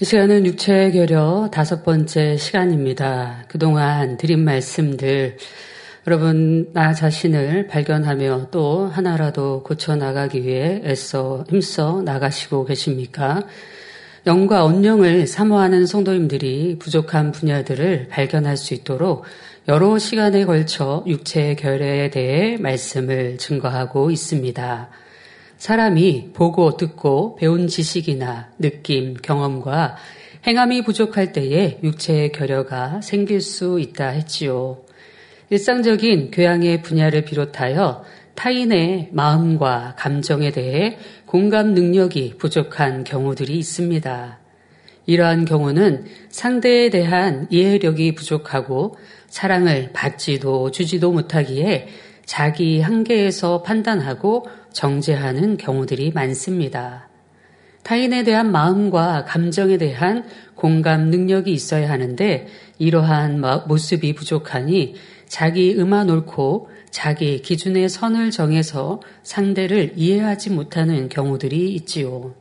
이 시간은 육체의 결여 다섯 번째 시간입니다. 그동안 드린 말씀들 여러분 나 자신을 발견하며 또 하나라도 고쳐 나가기 위해 애써 힘써 나가시고 계십니까? 영과 언령을 사모하는 성도님들이 부족한 분야들을 발견할 수 있도록 여러 시간에 걸쳐 육체의 결여에 대해 말씀을 증거하고 있습니다. 사람이 보고 듣고 배운 지식이나 느낌, 경험과 행함이 부족할 때에 육체의 결여가 생길 수 있다 했지요. 일상적인 교양의 분야를 비롯하여 타인의 마음과 감정에 대해 공감 능력이 부족한 경우들이 있습니다. 이러한 경우는 상대에 대한 이해력이 부족하고 사랑을 받지도 주지도 못하기에 자기 한계에서 판단하고 정죄하는 경우들이 많습니다. 타인에 대한 마음과 감정에 대한 공감 능력이 있어야 하는데 이러한 모습이 부족하니 자기 음아 놓고 자기 기준의 선을 정해서 상대를 이해하지 못하는 경우들이 있지요.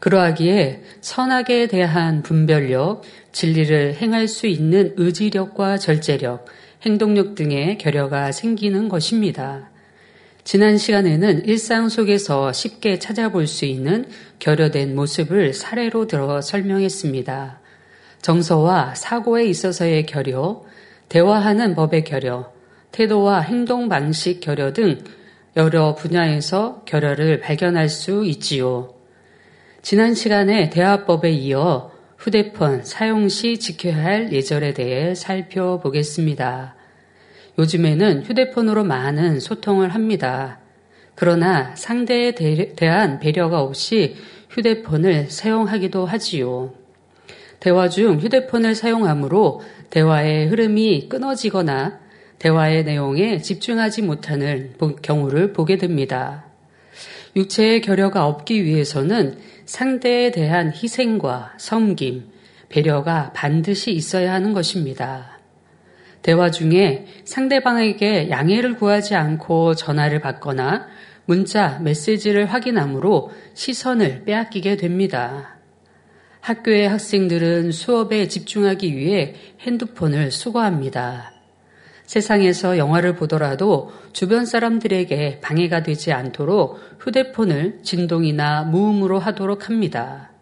그러하기에 선악에 대한 분별력, 진리를 행할 수 있는 의지력과 절제력, 행동력 등의 결여가 생기는 것입니다. 지난 시간에는 일상 속에서 쉽게 찾아볼 수 있는 결여된 모습을 사례로 들어 설명했습니다. 정서와 사고에 있어서의 결여, 대화하는 법의 결여, 태도와 행동 방식 결여 등 여러 분야에서 결여를 발견할 수 있지요. 지난 시간에 대화법에 이어 휴대폰 사용 시 지켜야 할 예절에 대해 살펴보겠습니다. 요즘에는 휴대폰으로 많은 소통을 합니다. 그러나 상대에 대한 배려가 없이 휴대폰을 사용하기도 하지요. 대화 중 휴대폰을 사용하므로 대화의 흐름이 끊어지거나 대화의 내용에 집중하지 못하는 경우를 보게 됩니다. 육체의 결여가 없기 위해서는 상대에 대한 희생과 섬김, 배려가 반드시 있어야 하는 것입니다. 대화 중에 상대방에게 양해를 구하지 않고 전화를 받거나 문자, 메시지를 확인함으로 시선을 빼앗기게 됩니다. 학교의 학생들은 수업에 집중하기 위해 핸드폰을 수거합니다. 세상에서 영화를 보더라도 주변 사람들에게 방해가 되지 않도록 휴대폰을 진동이나 무음으로 하도록 합니다.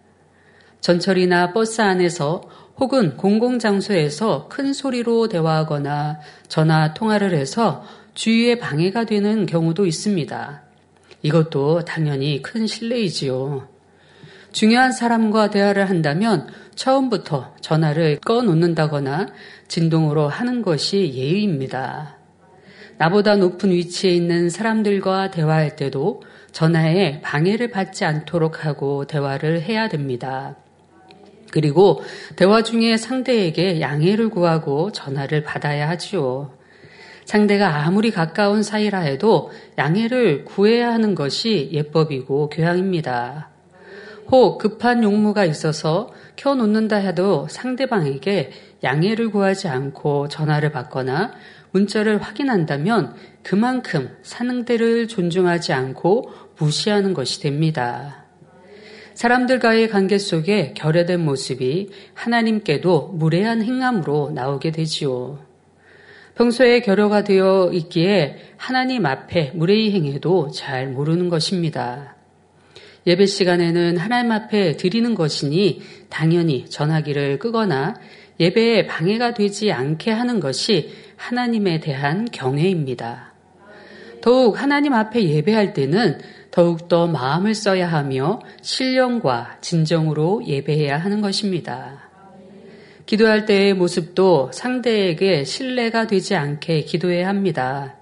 전철이나 버스 안에서 혹은 공공장소에서 큰 소리로 대화하거나 전화 통화를 해서 주위에 방해가 되는 경우도 있습니다. 이것도 당연히 큰 실례이지요. 중요한 사람과 대화를 한다면 처음부터 전화를 꺼놓는다거나 진동으로 하는 것이 예의입니다. 나보다 높은 위치에 있는 사람들과 대화할 때도 전화에 방해를 받지 않도록 하고 대화를 해야 됩니다. 그리고 대화 중에 상대에게 양해를 구하고 전화를 받아야 하지요. 상대가 아무리 가까운 사이라 해도 양해를 구해야 하는 것이 예법이고 교양입니다. 혹 급한 용무가 있어서 켜놓는다 해도 상대방에게 양해를 구하지 않고 전화를 받거나 문자를 확인한다면 그만큼 상대를 존중하지 않고 무시하는 것이 됩니다. 사람들과의 관계 속에 결여된 모습이 하나님께도 무례한 행함으로 나오게 되지요. 평소에 결여가 되어 있기에 하나님 앞에 무례히 행해도 잘 모르는 것입니다. 예배 시간에는 하나님 앞에 드리는 것이니 당연히 전화기를 끄거나 예배에 방해가 되지 않게 하는 것이 하나님에 대한 경외입니다. 더욱 하나님 앞에 예배할 때는 더욱더 마음을 써야 하며 신령과 진정으로 예배해야 하는 것입니다. 기도할 때의 모습도 상대에게 신뢰가 되지 않게 기도해야 합니다.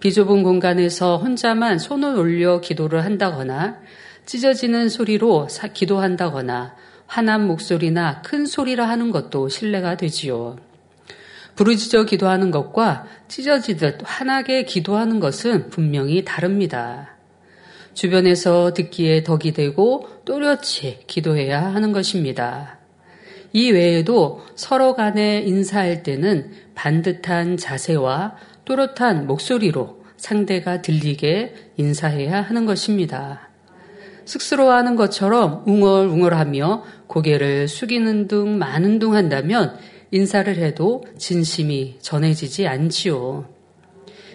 비좁은 공간에서 혼자만 손을 올려 기도를 한다거나 찢어지는 소리로 기도한다거나 화난 목소리나 큰 소리라 하는 것도 신뢰가 되지요. 부르짖어 기도하는 것과 찢어지듯 환하게 기도하는 것은 분명히 다릅니다. 주변에서 듣기에 덕이 되고 또렷이 기도해야 하는 것입니다. 이 외에도 서로 간에 인사할 때는 반듯한 자세와 또렷한 목소리로 상대가 들리게 인사해야 하는 것입니다. 쑥스러워하는 것처럼 웅얼웅얼하며 고개를 숙이는 둥 마는 둥 한다면 인사를 해도 진심이 전해지지 않지요.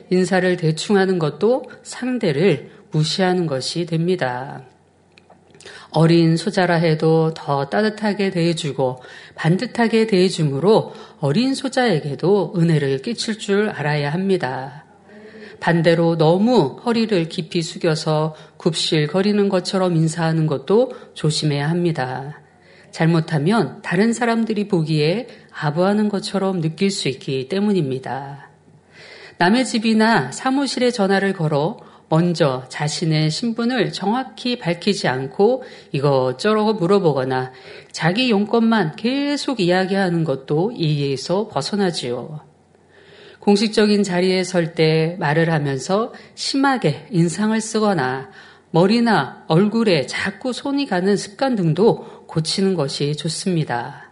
인사를 대충 하는 것도 상대를 무시하는 것이 됩니다. 어린 소자라 해도 더 따뜻하게 대해주고 반듯하게 대해주므로 어린 소자에게도 은혜를 끼칠 줄 알아야 합니다. 반대로 너무 허리를 깊이 숙여서 굽실거리는 것처럼 인사하는 것도 조심해야 합니다. 잘못하면 다른 사람들이 보기에 아부하는 것처럼 느낄 수 있기 때문입니다. 남의 집이나 사무실에 전화를 걸어 먼저 자신의 신분을 정확히 밝히지 않고 이것저것 물어보거나 자기 용건만 계속 이야기하는 것도 이해에서 벗어나지요. 공식적인 자리에 설 때 말을 하면서 심하게 인상을 쓰거나 머리나 얼굴에 자꾸 손이 가는 습관 등도 고치는 것이 좋습니다.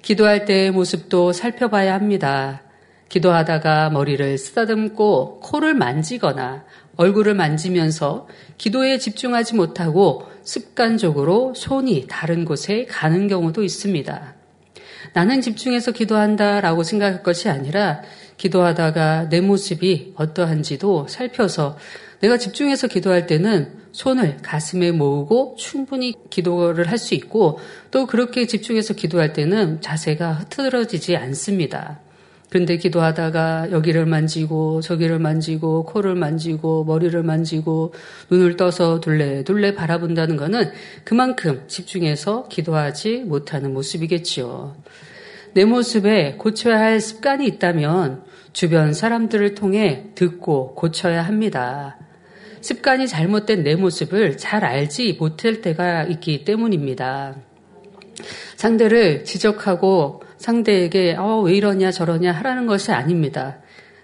기도할 때의 모습도 살펴봐야 합니다. 기도하다가 머리를 쓰다듬고 코를 만지거나 얼굴을 만지면서 기도에 집중하지 못하고 습관적으로 손이 다른 곳에 가는 경우도 있습니다. 나는 집중해서 기도한다 라고 생각할 것이 아니라 기도하다가 내 모습이 어떠한지도 살펴서 내가 집중해서 기도할 때는 손을 가슴에 모으고 충분히 기도를 할 수 있고 또 그렇게 집중해서 기도할 때는 자세가 흐트러지지 않습니다. 그런데 기도하다가 여기를 만지고 저기를 만지고 코를 만지고 머리를 만지고 눈을 떠서 둘레 둘레 바라본다는 것은 그만큼 집중해서 기도하지 못하는 모습이겠지요. 내 모습에 고쳐야 할 습관이 있다면 주변 사람들을 통해 듣고 고쳐야 합니다. 습관이 잘못된 내 모습을 잘 알지 못할 때가 있기 때문입니다. 상대를 지적하고 상대에게 어, 왜 이러냐 저러냐 하라는 것이 아닙니다.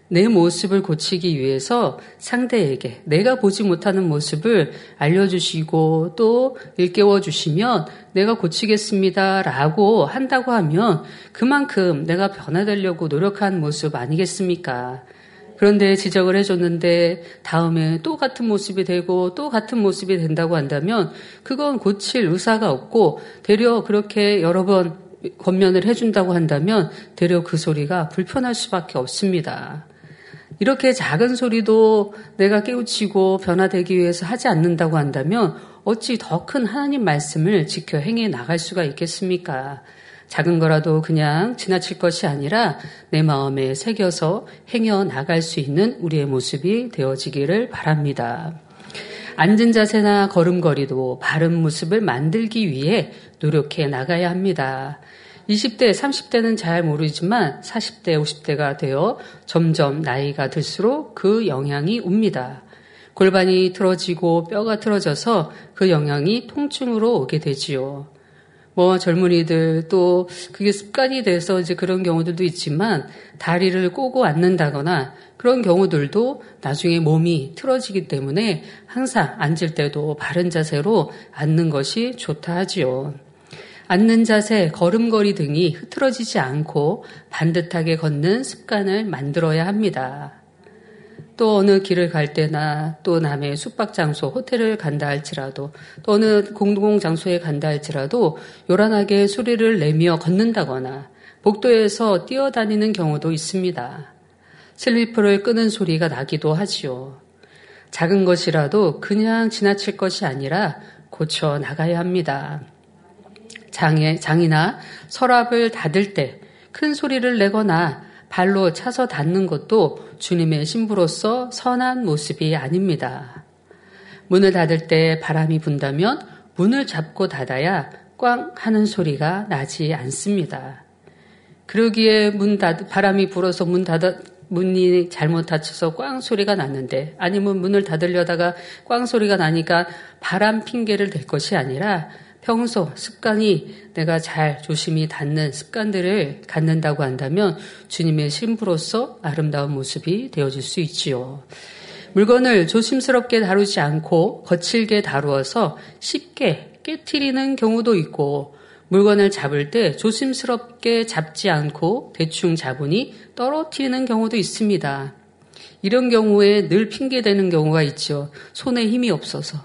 내 모습을 고치기 위해서 상대에게 내가 보지 못하는 모습을 알려주시고 또 일깨워 주시면 내가 고치겠습니다 라고 한다고 하면 그만큼 내가 변화되려고 노력한 모습 아니겠습니까? 그런데 지적을 해줬는데 다음에 또 같은 모습이 되고 또 같은 모습이 된다고 한다면 그건 고칠 의사가 없고 되려 그렇게 여러 번 권면을 해준다고 한다면 되려 그 소리가 불편할 수밖에 없습니다. 이렇게 작은 소리도 내가 깨우치고 변화되기 위해서 하지 않는다고 한다면 어찌 더 큰 하나님 말씀을 지켜 행해 나갈 수가 있겠습니까? 작은 거라도 그냥 지나칠 것이 아니라 내 마음에 새겨서 행여 나갈 수 있는 우리의 모습이 되어지기를 바랍니다. 앉은 자세나 걸음걸이도 바른 모습을 만들기 위해 노력해 나가야 합니다. 20대, 30대는 잘 모르지만 40대, 50대가 되어 점점 나이가 들수록 그 영향이 옵니다. 골반이 틀어지고 뼈가 틀어져서 그 영향이 통증으로 오게 되지요. 뭐 젊은이들 또 그게 습관이 돼서 이제 그런 경우들도 있지만 다리를 꼬고 앉는다거나 그런 경우들도 나중에 몸이 틀어지기 때문에 항상 앉을 때도 바른 자세로 앉는 것이 좋다 하지요. 앉는 자세, 걸음걸이 등이 흐트러지지 않고 반듯하게 걷는 습관을 만들어야 합니다. 또 어느 길을 갈 때나 또 남의 숙박 장소, 호텔을 간다 할지라도 또 어느 공공 장소에 간다 할지라도 요란하게 소리를 내며 걷는다거나 복도에서 뛰어다니는 경우도 있습니다. 슬리퍼를 끄는 소리가 나기도 하지요. 작은 것이라도 그냥 지나칠 것이 아니라 고쳐 나가야 합니다. 장에, 장이나 서랍을 닫을 때 큰 소리를 내거나 발로 차서 닿는 것도 주님의 신부로서 선한 모습이 아닙니다. 문을 닫을 때 바람이 분다면 문을 잡고 닫아야 꽝 하는 소리가 나지 않습니다. 그러기에 문 닫, 바람이 불어서 문 닫아, 문이 잘못 닫혀서 꽝 소리가 났는데 아니면 문을 닫으려다가 꽝 소리가 나니까 바람 핑계를 댈 것이 아니라 평소 습관이 내가 잘 조심히 닫는 습관들을 갖는다고 한다면 주님의 신부로서 아름다운 모습이 되어질 수 있지요. 물건을 조심스럽게 다루지 않고 거칠게 다루어서 쉽게 깨트리는 경우도 있고 물건을 잡을 때 조심스럽게 잡지 않고 대충 잡으니 떨어뜨리는 경우도 있습니다. 이런 경우에 늘 핑계대는 경우가 있죠. 손에 힘이 없어서.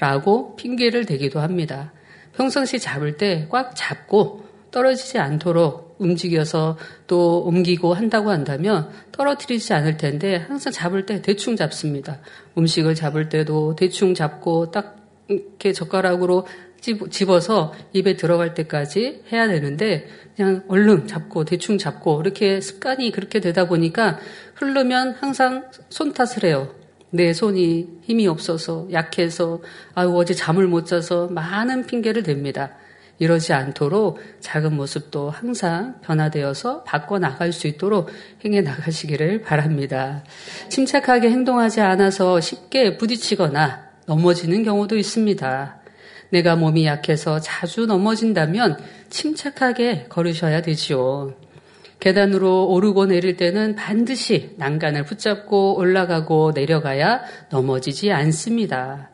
라고 핑계를 대기도 합니다. 평상시 잡을 때 꽉 잡고 떨어지지 않도록 움직여서 또 옮기고 한다고 한다면 떨어뜨리지 않을 텐데 항상 잡을 때 대충 잡습니다. 음식을 잡을 때도 대충 잡고 딱 이렇게 젓가락으로 집어서 입에 들어갈 때까지 해야 되는데 그냥 얼른 잡고 대충 잡고 이렇게 습관이 그렇게 되다 보니까 흐르면 항상 손 탓을 해요. 내 손이 힘이 없어서 약해서 아유 어제 잠을 못 자서 많은 핑계를 댑니다. 이러지 않도록 작은 모습도 항상 변화되어서 바꿔 나갈 수 있도록 행해 나가시기를 바랍니다. 침착하게 행동하지 않아서 쉽게 부딪히거나 넘어지는 경우도 있습니다. 내가 몸이 약해서 자주 넘어진다면 침착하게 걸으셔야 되지요. 계단으로 오르고 내릴 때는 반드시 난간을 붙잡고 올라가고 내려가야 넘어지지 않습니다.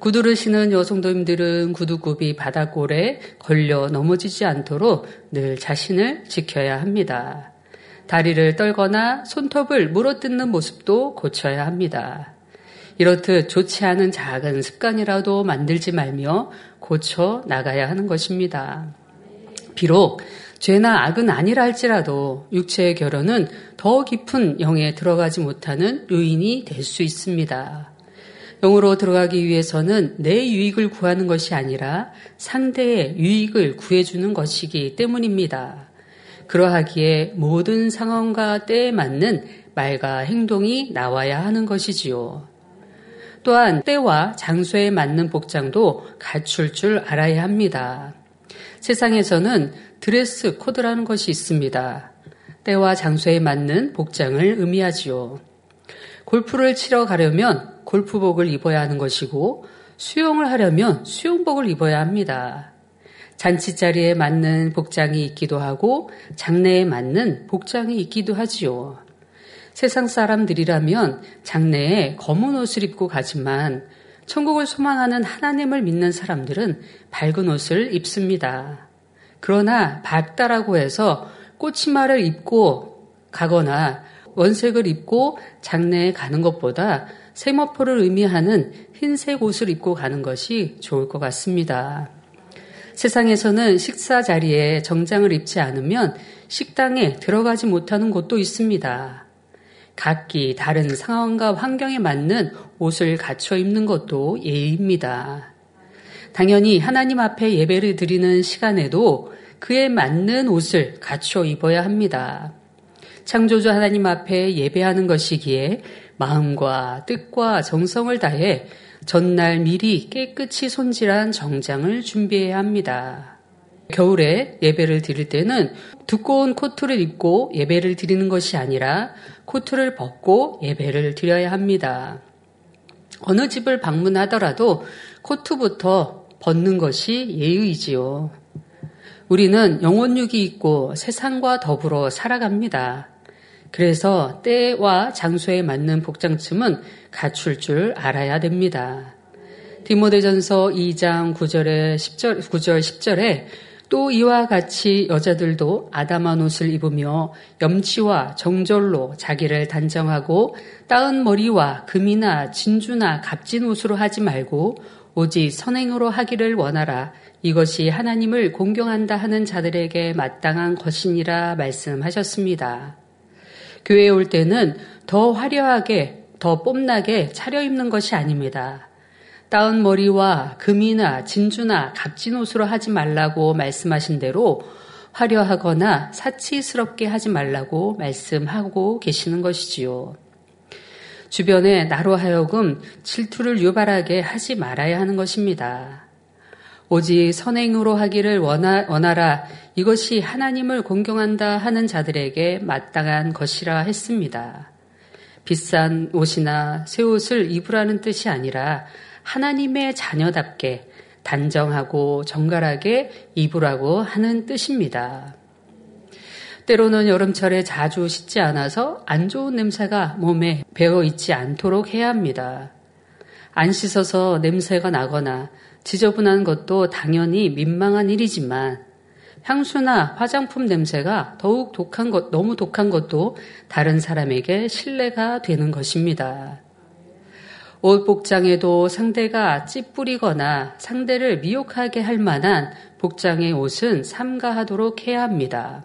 구두를 신은 여성도님들은 구두굽이 바닥골에 걸려 넘어지지 않도록 늘 자신을 지켜야 합니다. 다리를 떨거나 손톱을 물어뜯는 모습도 고쳐야 합니다. 이렇듯 좋지 않은 작은 습관이라도 만들지 말며 고쳐 나가야 하는 것입니다. 비록 죄나 악은 아니라 할지라도 육체의 결혼은 더 깊은 영에 들어가지 못하는 요인이 될 수 있습니다. 영으로 들어가기 위해서는 내 유익을 구하는 것이 아니라 상대의 유익을 구해주는 것이기 때문입니다. 그러하기에 모든 상황과 때에 맞는 말과 행동이 나와야 하는 것이지요. 또한 때와 장소에 맞는 복장도 갖출 줄 알아야 합니다. 세상에서는 드레스 코드라는 것이 있습니다. 때와 장소에 맞는 복장을 의미하지요. 골프를 치러 가려면 골프복을 입어야 하는 것이고 수영을 하려면 수영복을 입어야 합니다. 잔치 자리에 맞는 복장이 있기도 하고 장례에 맞는 복장이 있기도 하지요. 세상 사람들이라면 장례에 검은 옷을 입고 가지만 천국을 소망하는 하나님을 믿는 사람들은 밝은 옷을 입습니다. 그러나 밝다라고 해서 꽃치마를 입고 가거나 원색을 입고 장례에 가는 것보다 세모포를 의미하는 흰색 옷을 입고 가는 것이 좋을 것 같습니다. 세상에서는 식사 자리에 정장을 입지 않으면 식당에 들어가지 못하는 곳도 있습니다. 각기 다른 상황과 환경에 맞는 옷을 갖춰 입는 것도 예의입니다. 당연히 하나님 앞에 예배를 드리는 시간에도 그에 맞는 옷을 갖춰 입어야 합니다. 창조주 하나님 앞에 예배하는 것이기에 마음과 뜻과 정성을 다해 전날 미리 깨끗이 손질한 정장을 준비해야 합니다. 겨울에 예배를 드릴 때는 두꺼운 코트를 입고 예배를 드리는 것이 아니라 코트를 벗고 예배를 드려야 합니다. 어느 집을 방문하더라도 코트부터 벗는 것이 예의이지요. 우리는 영혼육이 있고 세상과 더불어 살아갑니다. 그래서 때와 장소에 맞는 복장춤은 갖출 줄 알아야 됩니다. 디모데전서 2장 9절에 10절, 9절 10절에 또 이와 같이 여자들도 아담한 옷을 입으며 염치와 정절로 자기를 단정하고 따은 머리와 금이나 진주나 값진 옷으로 하지 말고 오직 선행으로 하기를 원하라. 이것이 하나님을 공경한다 하는 자들에게 마땅한 것이니라 말씀하셨습니다. 교회에 올 때는 더 화려하게, 더 뽐나게 차려입는 것이 아닙니다. 따은 머리와 금이나 진주나 값진 옷으로 하지 말라고 말씀하신 대로 화려하거나 사치스럽게 하지 말라고 말씀하고 계시는 것이지요. 주변에 나로 하여금 질투를 유발하게 하지 말아야 하는 것입니다. 오직 선행으로 하기를 원하, 원하라 이것이 하나님을 공경한다 하는 자들에게 마땅한 것이라 했습니다. 비싼 옷이나 새 옷을 입으라는 뜻이 아니라 하나님의 자녀답게 단정하고 정갈하게 입으라고 하는 뜻입니다. 때로는 여름철에 자주 씻지 않아서 안 좋은 냄새가 몸에 배어 있지 않도록 해야 합니다. 안 씻어서 냄새가 나거나 지저분한 것도 당연히 민망한 일이지만 향수나 화장품 냄새가 더욱 독한 것, 너무 독한 것도 다른 사람에게 신뢰가 되는 것입니다. 옷 복장에도 상대가 찌뿌리거나 상대를 미혹하게 할 만한 복장의 옷은 삼가하도록 해야 합니다.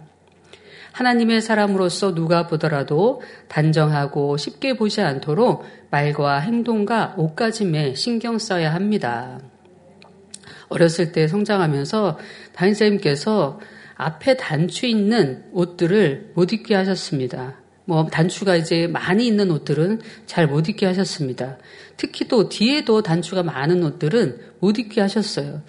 하나님의 사람으로서 누가 보더라도 단정하고 쉽게 보지 않도록 말과 행동과 옷가짐에 신경 써야 합니다. 어렸을 때 성장하면서 담임쌤께서 앞에 단추 있는 옷들을 못 입게 하셨습니다. 뭐 단추가 이제 많이 있는 옷들은 잘 못 입게 하셨습니다. 특히 또 뒤에도 단추가 많은 옷들은 못 입게 하셨어요.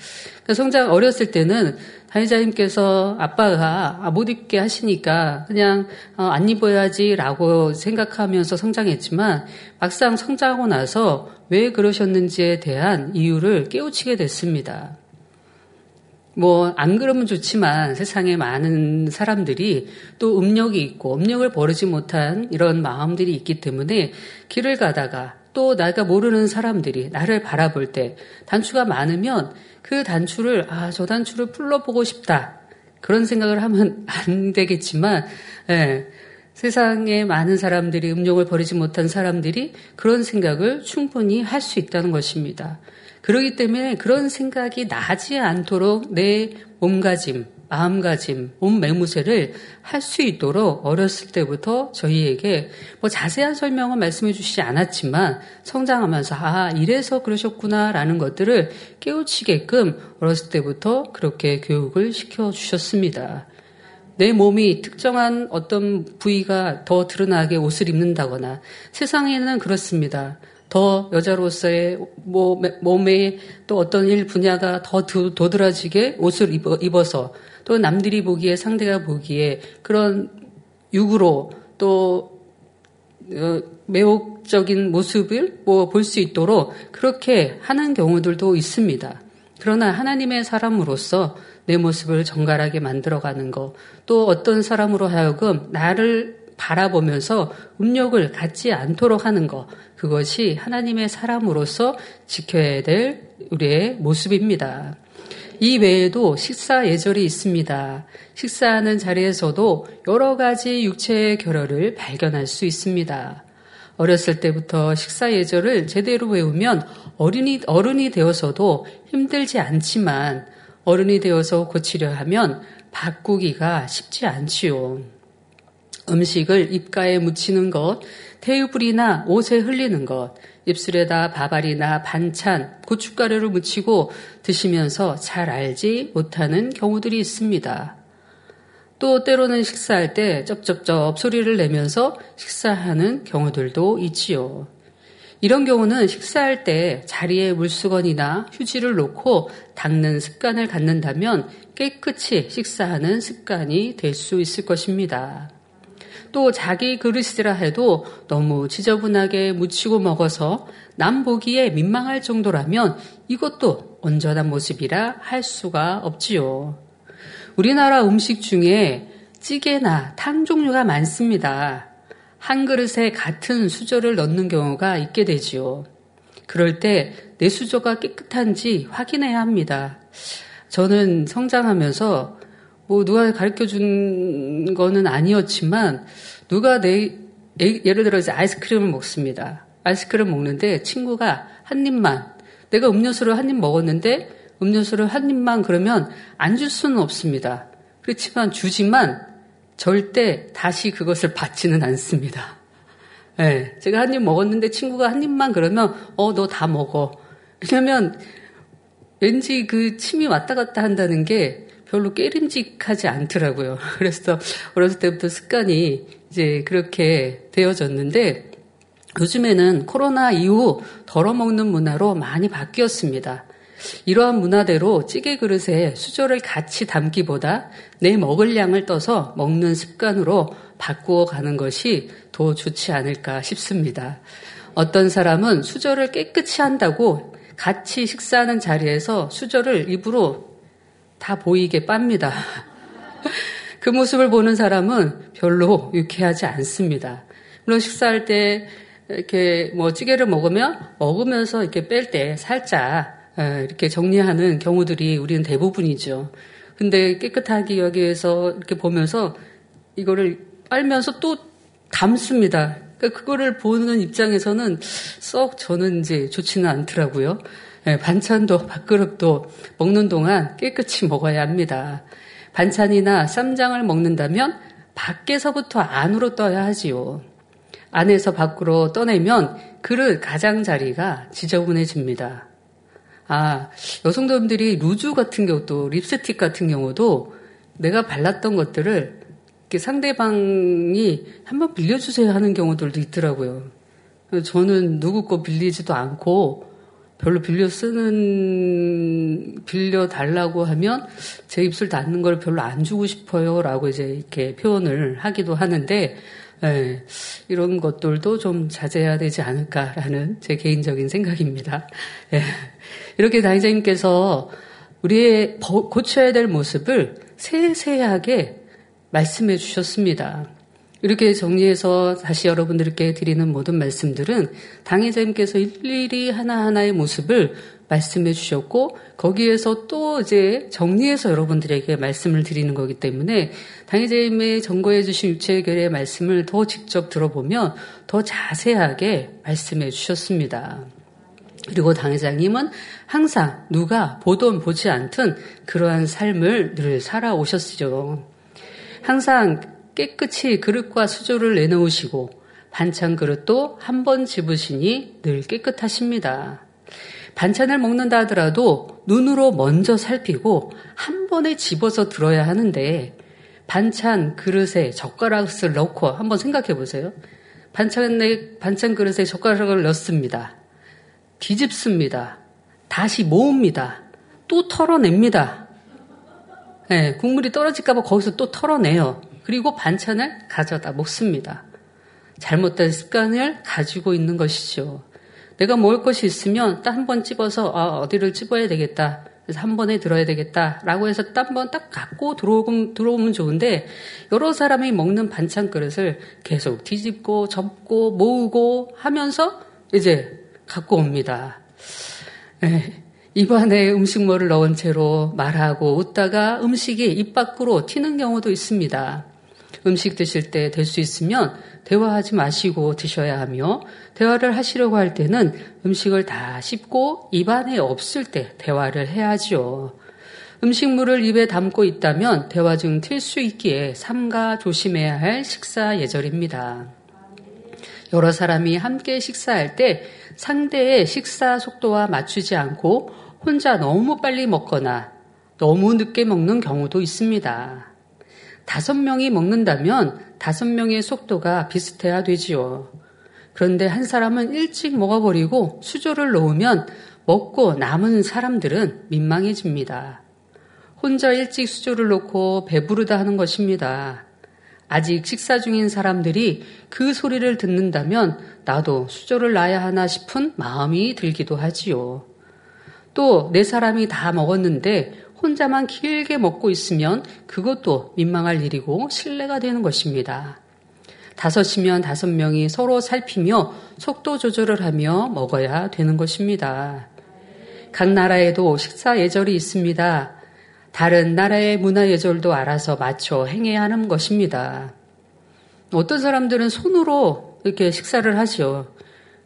그러니까 성장 어렸을 때는 담임자님께서 아빠가 아, 못 입게 하시니까 그냥 어, 안 입어야지라고 생각하면서 성장했지만 막상 성장하고 나서 왜 그러셨는지에 대한 이유를 깨우치게 됐습니다. 뭐, 안 그러면 좋지만 세상에 많은 사람들이 또 음력이 있고 음력을 버리지 못한 이런 마음들이 있기 때문에 길을 가다가 또 내가 모르는 사람들이 나를 바라볼 때 단추가 많으면 그 단추를, 아, 저 단추를 풀러보고 싶다. 그런 생각을 하면 안 되겠지만, 예, 세상에 많은 사람들이 음력을 버리지 못한 사람들이 그런 생각을 충분히 할 수 있다는 것입니다. 그러기 때문에 그런 생각이 나지 않도록 내 몸가짐, 마음가짐, 몸 매무새를 할 수 있도록 어렸을 때부터 저희에게 뭐 자세한 설명은 말씀해 주시지 않았지만 성장하면서 아, 이래서 그러셨구나라는 것들을 깨우치게끔 어렸을 때부터 그렇게 교육을 시켜 주셨습니다. 내 몸이 특정한 어떤 부위가 더 드러나게 옷을 입는다거나 세상에는 그렇습니다. 더 여자로서의 몸에 또 어떤 일 분야가 더 도드라지게 옷을 입어서 또 남들이 보기에 상대가 보기에 그런 육으로 또 어, 매혹적인 모습을 뭐 볼 수 있도록 그렇게 하는 경우들도 있습니다. 그러나 하나님의 사람으로서 내 모습을 정갈하게 만들어가는 것, 또 어떤 사람으로 하여금 나를 바라보면서 음욕을 갖지 않도록 하는 것, 그것이 하나님의 사람으로서 지켜야 될 우리의 모습입니다. 이 외에도 식사 예절이 있습니다. 식사하는 자리에서도 여러 가지 육체의 결혈을 발견할 수 있습니다. 어렸을 때부터 식사 예절을 제대로 외우면 어린이, 어른이 되어서도 힘들지 않지만 어른이 되어서 고치려 하면 바꾸기가 쉽지 않지요. 음식을 입가에 묻히는 것, 테이블이나 옷에 흘리는 것, 입술에다 밥알이나 반찬, 고춧가루를 묻히고 드시면서 잘 알지 못하는 경우들이 있습니다. 또 때로는 식사할 때 쩝쩝쩝 소리를 내면서 식사하는 경우들도 있지요. 이런 경우는 식사할 때 자리에 물수건이나 휴지를 놓고 닦는 습관을 갖는다면 깨끗이 식사하는 습관이 될 수 있을 것입니다. 또 자기 그릇이라 해도 너무 지저분하게 묻히고 먹어서 남 보기에 민망할 정도라면 이것도 온전한 모습이라 할 수가 없지요. 우리나라 음식 중에 찌개나 탕 종류가 많습니다. 한 그릇에 같은 수저를 넣는 경우가 있게 되지요. 그럴 때 내 수저가 깨끗한지 확인해야 합니다. 저는 성장하면서 뭐 누가 가르쳐 준 거는 아니었지만 누가 내 예를 들어 서 아이스크림을 먹습니다. 아이스크림 먹는데 친구가 한 입만 내가 음료수를 한 입 먹었는데 음료수를 한 입만 그러면 안 줄 수는 없습니다. 그렇지만 주지만 절대 다시 그것을 받지는 않습니다. 네, 제가 한 입 먹었는데 친구가 한 입만 그러면 어 너 다 먹어. 왜냐면 왠지 그 침이 왔다 갔다 한다는 게 별로 깨림직하지 않더라고요. 그래서 어렸을 때부터 습관이 이제 그렇게 되어졌는데 요즘에는 코로나 이후 덜어먹는 문화로 많이 바뀌었습니다. 이러한 문화대로 찌개 그릇에 수저를 같이 담기보다 내 먹을 양을 떠서 먹는 습관으로 바꾸어 가는 것이 더 좋지 않을까 싶습니다. 어떤 사람은 수저를 깨끗이 한다고 같이 식사하는 자리에서 수저를 입으로 다 보이게 빱니다. 그 모습을 보는 사람은 별로 유쾌하지 않습니다. 물론 식사할 때 이렇게 뭐 찌개를 먹으면 먹으면서 이렇게 뺄 때 살짝 어, 이렇게 정리하는 경우들이 우리는 대부분이죠. 근데 깨끗하게 여기 위해서 이렇게 보면서 이거를 빨면서 또 담습니다. 그러니까 그거를 보는 입장에서는 썩 저는 이제 좋지는 않더라고요. 예, 반찬도 밥그릇도 먹는 동안 깨끗이 먹어야 합니다. 반찬이나 쌈장을 먹는다면 밖에서부터 안으로 떠야 하지요. 안에서 밖으로 떠내면 그릇 가장자리가 지저분해집니다. 아, 여성들이 루즈 같은 경우도 립스틱 같은 경우도 내가 발랐던 것들을 상대방이 한번 빌려주세요 하는 경우들도 있더라고요. 저는 누구 거 빌리지도 않고 별로 빌려 쓰는 빌려 달라고 하면 제 입술 닿는 걸 별로 안 주고 싶어요라고 이제 이렇게 표현을 하기도 하는데 예, 이런 것들도 좀 자제해야 되지 않을까라는 제 개인적인 생각입니다. 예, 이렇게 당의자님께서 우리의 고쳐야 될 모습을 세세하게 말씀해 주셨습니다. 이렇게 정리해서 다시 여러분들께 드리는 모든 말씀들은 당회자님께서 일일이 하나하나의 모습을 말씀해 주셨고 거기에서 또 이제 정리해서 여러분들에게 말씀을 드리는 거기 때문에 당회자님의 전거해 주신 유체결의 말씀을 더 직접 들어보면 더 자세하게 말씀해 주셨습니다. 그리고 당회장님은 항상 누가 보던 보지 않든 그러한 삶을 늘 살아오셨죠. 항상 깨끗이 그릇과 수조를 내놓으시고 반찬 그릇도 한 번 집으시니 늘 깨끗하십니다. 반찬을 먹는다 하더라도 눈으로 먼저 살피고 한 번에 집어서 들어야 하는데 반찬 그릇에 젓가락을 넣고 한번 생각해 보세요. 반찬에 반찬 그릇에 젓가락을 넣습니다. 뒤집습니다. 다시 모읍니다. 또 털어냅니다. 네, 국물이 떨어질까봐 거기서 또 털어내요. 그리고 반찬을 가져다 먹습니다. 잘못된 습관을 가지고 있는 것이죠. 내가 먹을 것이 있으면 딱 한번 찝어서 아, 어디를 찝어야 되겠다. 그래서 한 번에 들어야 되겠다라고 해서 딱한번딱 갖고 들어오면, 들어오면 좋은데 여러 사람이 먹는 반찬 그릇을 계속 뒤집고 접고 모으고 하면서 이제 갖고 옵니다. 네. 입안에 음식물을 넣은 채로 말하고 웃다가 음식이 입 밖으로 튀는 경우도 있습니다. 음식 드실 때 될 수 있으면 대화하지 마시고 드셔야 하며 대화를 하시려고 할 때는 음식을 다 씹고 입안에 없을 때 대화를 해야지요. 음식물을 입에 담고 있다면 대화 중 튈 수 있기에 삼가 조심해야 할 식사 예절입니다. 여러 사람이 함께 식사할 때 상대의 식사 속도와 맞추지 않고 혼자 너무 빨리 먹거나 너무 늦게 먹는 경우도 있습니다. 다섯 명이 먹는다면 다섯 명의 속도가 비슷해야 되지요. 그런데 한 사람은 일찍 먹어버리고 수조를 놓으면 먹고 남은 사람들은 민망해집니다. 혼자 일찍 수조를 놓고 배부르다 하는 것입니다. 아직 식사 중인 사람들이 그 소리를 듣는다면 나도 수조를 놔야 하나 싶은 마음이 들기도 하지요. 또 네 사람이 다 먹었는데 혼자만 길게 먹고 있으면 그것도 민망할 일이고 신뢰가 되는 것입니다. 다섯이면 다섯 명이 서로 살피며 속도 조절을 하며 먹어야 되는 것입니다. 각 나라에도 식사 예절이 있습니다. 다른 나라의 문화 예절도 알아서 맞춰 행해야 하는 것입니다. 어떤 사람들은 손으로 이렇게 식사를 하죠.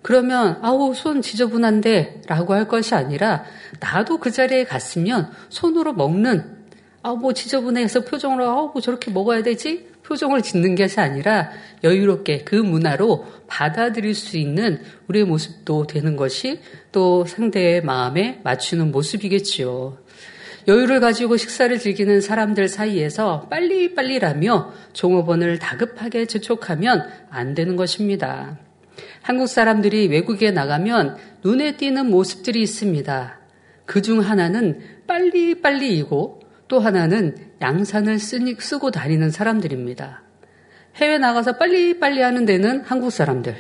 그러면 아우 손 지저분한데 라고 할 것이 아니라 나도 그 자리에 갔으면 손으로 먹는 아우 뭐 지저분해서 표정으로 아우 뭐 저렇게 먹어야 되지 표정을 짓는 것이 아니라 여유롭게 그 문화로 받아들일 수 있는 우리의 모습도 되는 것이 또 상대의 마음에 맞추는 모습이겠지요. 여유를 가지고 식사를 즐기는 사람들 사이에서 빨리빨리라며 종업원을 다급하게 재촉하면 안 되는 것입니다. 한국 사람들이 외국에 나가면 눈에 띄는 모습들이 있습니다. 그 중 하나는 빨리빨리이고 또 하나는 양산을 쓰고 다니는 사람들입니다. 해외 나가서 빨리빨리 하는 데는 한국 사람들.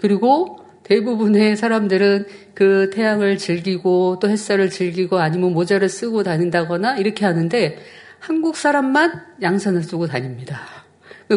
그리고 대부분의 사람들은 그 태양을 즐기고 또 햇살을 즐기고 아니면 모자를 쓰고 다닌다거나 이렇게 하는데 한국 사람만 양산을 쓰고 다닙니다.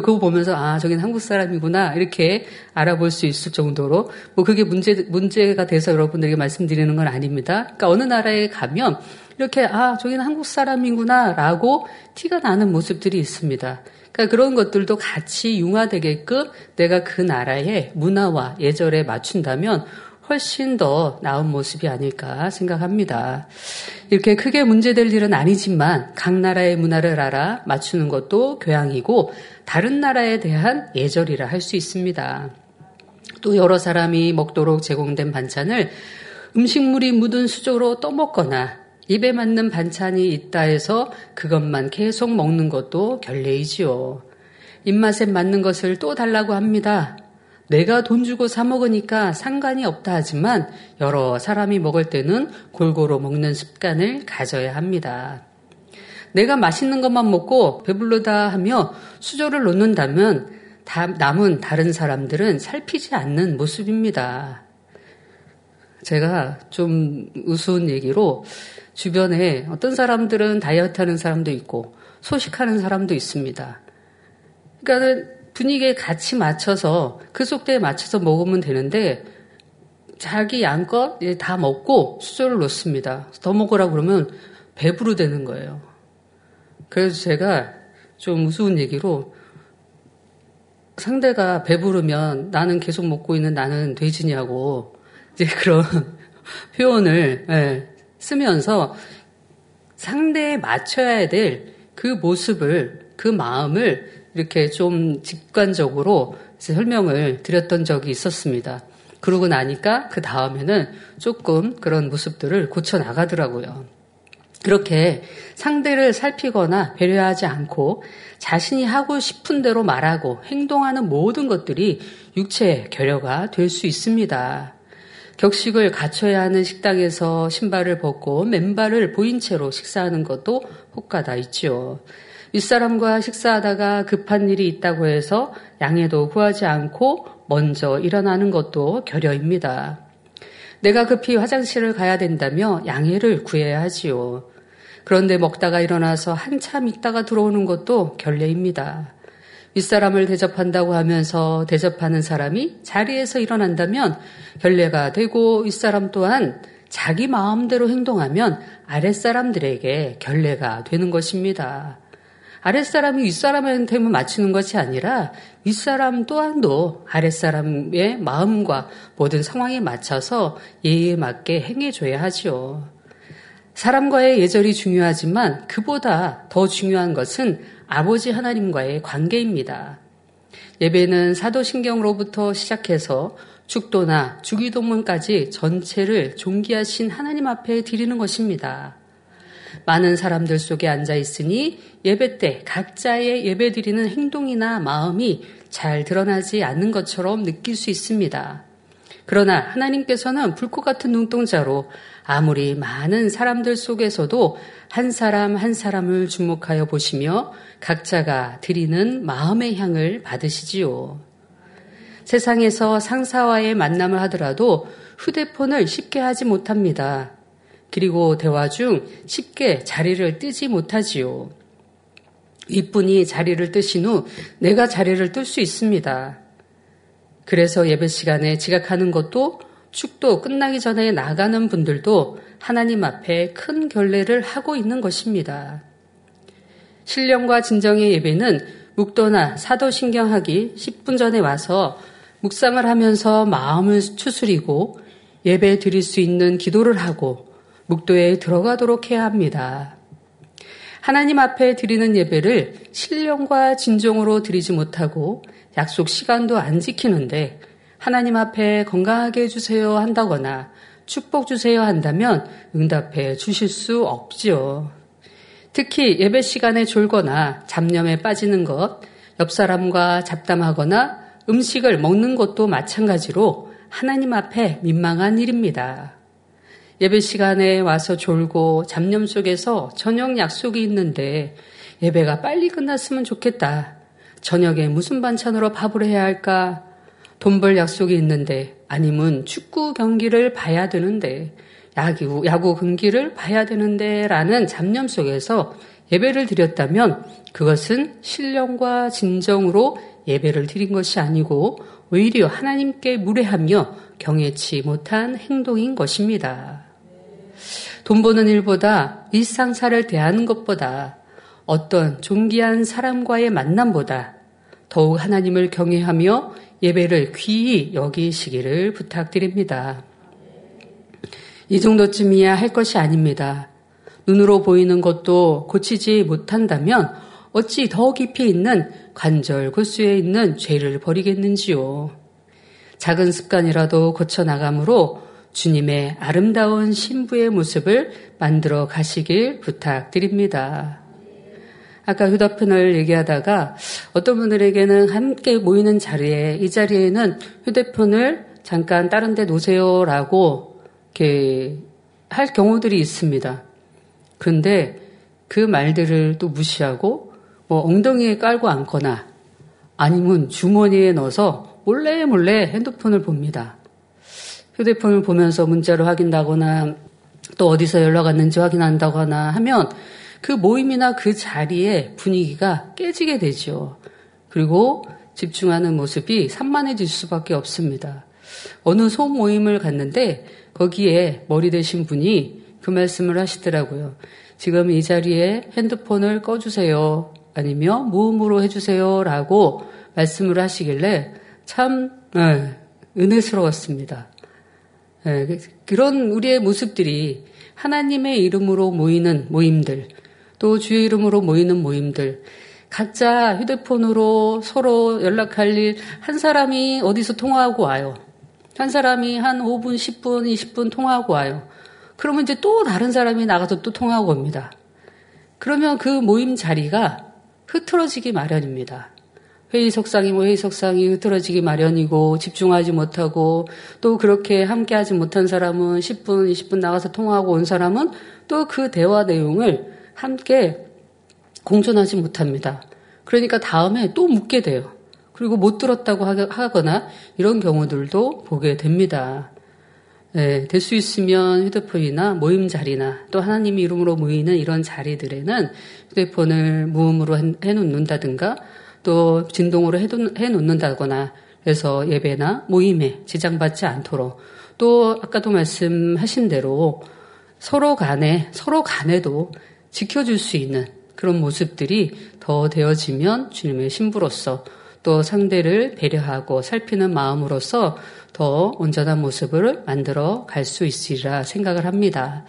그거 보면서 아 저긴 한국 사람이구나 이렇게 알아볼 수 있을 정도로 뭐 그게 문제 문제가 돼서 여러분들에게 말씀드리는 건 아닙니다. 그러니까 어느 나라에 가면 이렇게 아 저기는 한국 사람이구나라고 티가 나는 모습들이 있습니다. 그러니까 그런 것들도 같이 융화되게끔 내가 그 나라의 문화와 예절에 맞춘다면 훨씬 더 나은 모습이 아닐까 생각합니다. 이렇게 크게 문제될 일은 아니지만 각 나라의 문화를 알아 맞추는 것도 교양이고 다른 나라에 대한 예절이라 할 수 있습니다. 또 여러 사람이 먹도록 제공된 반찬을 음식물이 묻은 수저로 떠먹거나 입에 맞는 반찬이 있다 해서 그것만 계속 먹는 것도 결례이지요. 입맛에 맞는 것을 또 달라고 합니다. 내가 돈 주고 사 먹으니까 상관이 없다 하지만 여러 사람이 먹을 때는 골고루 먹는 습관을 가져야 합니다. 내가 맛있는 것만 먹고 배불르다 하며 수저를 놓는다면 남은 다른 사람들은 살피지 않는 모습입니다. 제가 좀 우스운 얘기로 주변에 어떤 사람들은 다이어트 하는 사람도 있고 소식하는 사람도 있습니다. 그러니까 분위기에 같이 맞춰서 그 속도에 맞춰서 먹으면 되는데 자기 양껏 다 먹고 수저를 놓습니다. 더 먹으라 그러면 배부르 되는 거예요. 그래서 제가 좀 우스운 얘기로 상대가 배부르면 나는 계속 먹고 있는 나는 돼지냐고 이제 그런 표현을 예, 쓰면서 상대에 맞춰야 될 그 모습을 그 마음을 이렇게 좀 직관적으로 설명을 드렸던 적이 있었습니다. 그러고 나니까 그 다음에는 조금 그런 모습들을 고쳐 나가더라고요. 그렇게 상대를 살피거나 배려하지 않고 자신이 하고 싶은 대로 말하고 행동하는 모든 것들이 육체의 결여가 될 수 있습니다. 격식을 갖춰야 하는 식당에서 신발을 벗고 맨발을 보인 채로 식사하는 것도 혹가다 있지요. 윗사람과 식사하다가 급한 일이 있다고 해서 양해도 구하지 않고 먼저 일어나는 것도 결여입니다. 내가 급히 화장실을 가야 된다며 양해를 구해야 하지요. 그런데 먹다가 일어나서 한참 있다가 들어오는 것도 결례입니다. 윗사람을 대접한다고 하면서 대접하는 사람이 자리에서 일어난다면 결례가 되고 윗사람 또한 자기 마음대로 행동하면 아랫사람들에게 결례가 되는 것입니다. 아랫사람이 윗사람한테만 맞추는 것이 아니라 윗사람 또한도 아랫사람의 마음과 모든 상황에 맞춰서 예의에 맞게 행해줘야 하지요. 사람과의 예절이 중요하지만 그보다 더 중요한 것은 아버지 하나님과의 관계입니다. 예배는 사도신경으로부터 시작해서 축도나 주기도문까지 전체를 존귀하신 하나님 앞에 드리는 것입니다. 많은 사람들 속에 앉아 있으니 예배 때 각자의 예배 드리는 행동이나 마음이 잘 드러나지 않는 것처럼 느낄 수 있습니다. 그러나 하나님께서는 불꽃 같은 눈동자로 아무리 많은 사람들 속에서도 한 사람 한 사람을 주목하여 보시며 각자가 드리는 마음의 향을 받으시지요. 세상에서 상사와의 만남을 하더라도 휴대폰을 쉽게 하지 못합니다. 그리고 대화 중 쉽게 자리를 뜨지 못하지요. 윗분이 자리를 뜨신 후 내가 자리를 뜰 수 있습니다. 그래서 예배 시간에 지각하는 것도 축도 끝나기 전에 나가는 분들도 하나님 앞에 큰 결례를 하고 있는 것입니다. 신령과 진정의 예배는 묵도나 사도신경하기 10분 전에 와서 묵상을 하면서 마음을 추스리고 예배 드릴 수 있는 기도를 하고 묵도에 들어가도록 해야 합니다. 하나님 앞에 드리는 예배를 신령과 진정으로 드리지 못하고 약속 시간도 안 지키는데 하나님 앞에 건강하게 해주세요 한다거나 축복 주세요 한다면 응답해 주실 수 없지요. 특히 예배 시간에 졸거나 잡념에 빠지는 것, 옆 사람과 잡담하거나 음식을 먹는 것도 마찬가지로 하나님 앞에 민망한 일입니다. 예배 시간에 와서 졸고 잡념 속에서 저녁 약속이 있는데 예배가 빨리 끝났으면 좋겠다. 저녁에 무슨 반찬으로 밥을 해야 할까? 돈 벌 약속이 있는데 아니면 축구 경기를 봐야 되는데 야구, 야구 경기를 봐야 되는데 라는 잡념 속에서 예배를 드렸다면 그것은 신령과 진정으로 예배를 드린 것이 아니고 오히려 하나님께 무례하며 경외치 못한 행동인 것입니다. 돈 버는 일보다 일상사를 대하는 것보다 어떤 존귀한 사람과의 만남보다 더욱 하나님을 경외하며 예배를 귀히 여기시기를 부탁드립니다. 이 정도쯤이야 할 것이 아닙니다. 눈으로 보이는 것도 고치지 못한다면 어찌 더 깊이 있는 관절 구수에 있는 죄를 버리겠는지요. 작은 습관이라도 고쳐나감으로 주님의 아름다운 신부의 모습을 만들어 가시길 부탁드립니다. 아까 휴대폰을 얘기하다가 어떤 분들에게는 함께 모이는 자리에 이 자리에는 휴대폰을 잠깐 다른 데 놓으세요라고 이렇게 할 경우들이 있습니다. 근데 그 말들을 또 무시하고 뭐 엉덩이에 깔고 앉거나 아니면 주머니에 넣어서 몰래 몰래 핸드폰을 봅니다. 휴대폰을 보면서 문자를 확인하거나 또 어디서 연락 왔는지 확인한다거나 하면 그 모임이나 그 자리의 분위기가 깨지게 되죠. 그리고 집중하는 모습이 산만해질 수밖에 없습니다. 어느 소모임을 갔는데 거기에 머리 대신 분이 그 말씀을 하시더라고요. 지금 이 자리에 핸드폰을 꺼주세요. 아니며 무음으로 해주세요. 라고 말씀을 하시길래 참 네, 은혜스러웠습니다. 네, 그런 우리의 모습들이 하나님의 이름으로 모이는 모임들, 또 주의 이름으로 모이는 모임들, 각자 휴대폰으로 서로 연락할 일, 한 사람이 어디서 통화하고 와요. 한 사람이 한 5분, 10분, 20분 통화하고 와요. 그러면 이제 또 다른 사람이 나가서 또 통화하고 옵니다. 그러면 그 모임 자리가 흐트러지기 마련입니다. 회의 석상이뭐 회의 석상이 흐트러지기 마련이고 집중하지 못하고 또 그렇게 함께하지 못한 사람은 10분, 20분 나가서 통화하고 온 사람은 또 그 대화 내용을 함께 공존하지 못합니다. 그러니까 다음에 또 묻게 돼요. 그리고 못 들었다고 하거나 이런 경우들도 보게 됩니다. 네, 될 수 있으면 휴대폰이나 모임 자리나 또 하나님 이름으로 모이는 이런 자리들에는 휴대폰을 무음으로 해놓는다든가 또 진동으로 해놓는다거나 해서 예배나 모임에 지장받지 않도록. 또 아까도 말씀하신 대로 서로 간에 서로 간에도 지켜줄 수 있는 그런 모습들이 더 되어지면 주님의 신부로서 또 상대를 배려하고 살피는 마음으로서 더 온전한 모습을 만들어 갈 수 있으리라 생각을 합니다.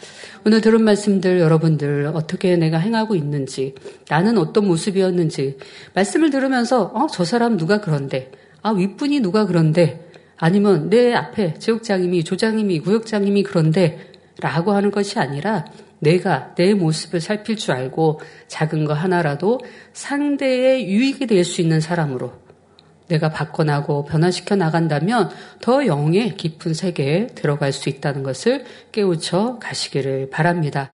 오늘 들은 말씀들 여러분들 어떻게 내가 행하고 있는지 나는 어떤 모습이었는지 말씀을 들으면서 어, 저 사람 누가 그런데? 아, 윗분이 누가 그런데? 아니면 내 앞에 지역장님이 조장님이 구역장님이 그런데? 라고 하는 것이 아니라 내가 내 모습을 살필 줄 알고 작은 거 하나라도 상대의 유익이 될 수 있는 사람으로 내가 바꿔나고 변화시켜 나간다면 더 영의 깊은 세계에 들어갈 수 있다는 것을 깨우쳐 가시기를 바랍니다.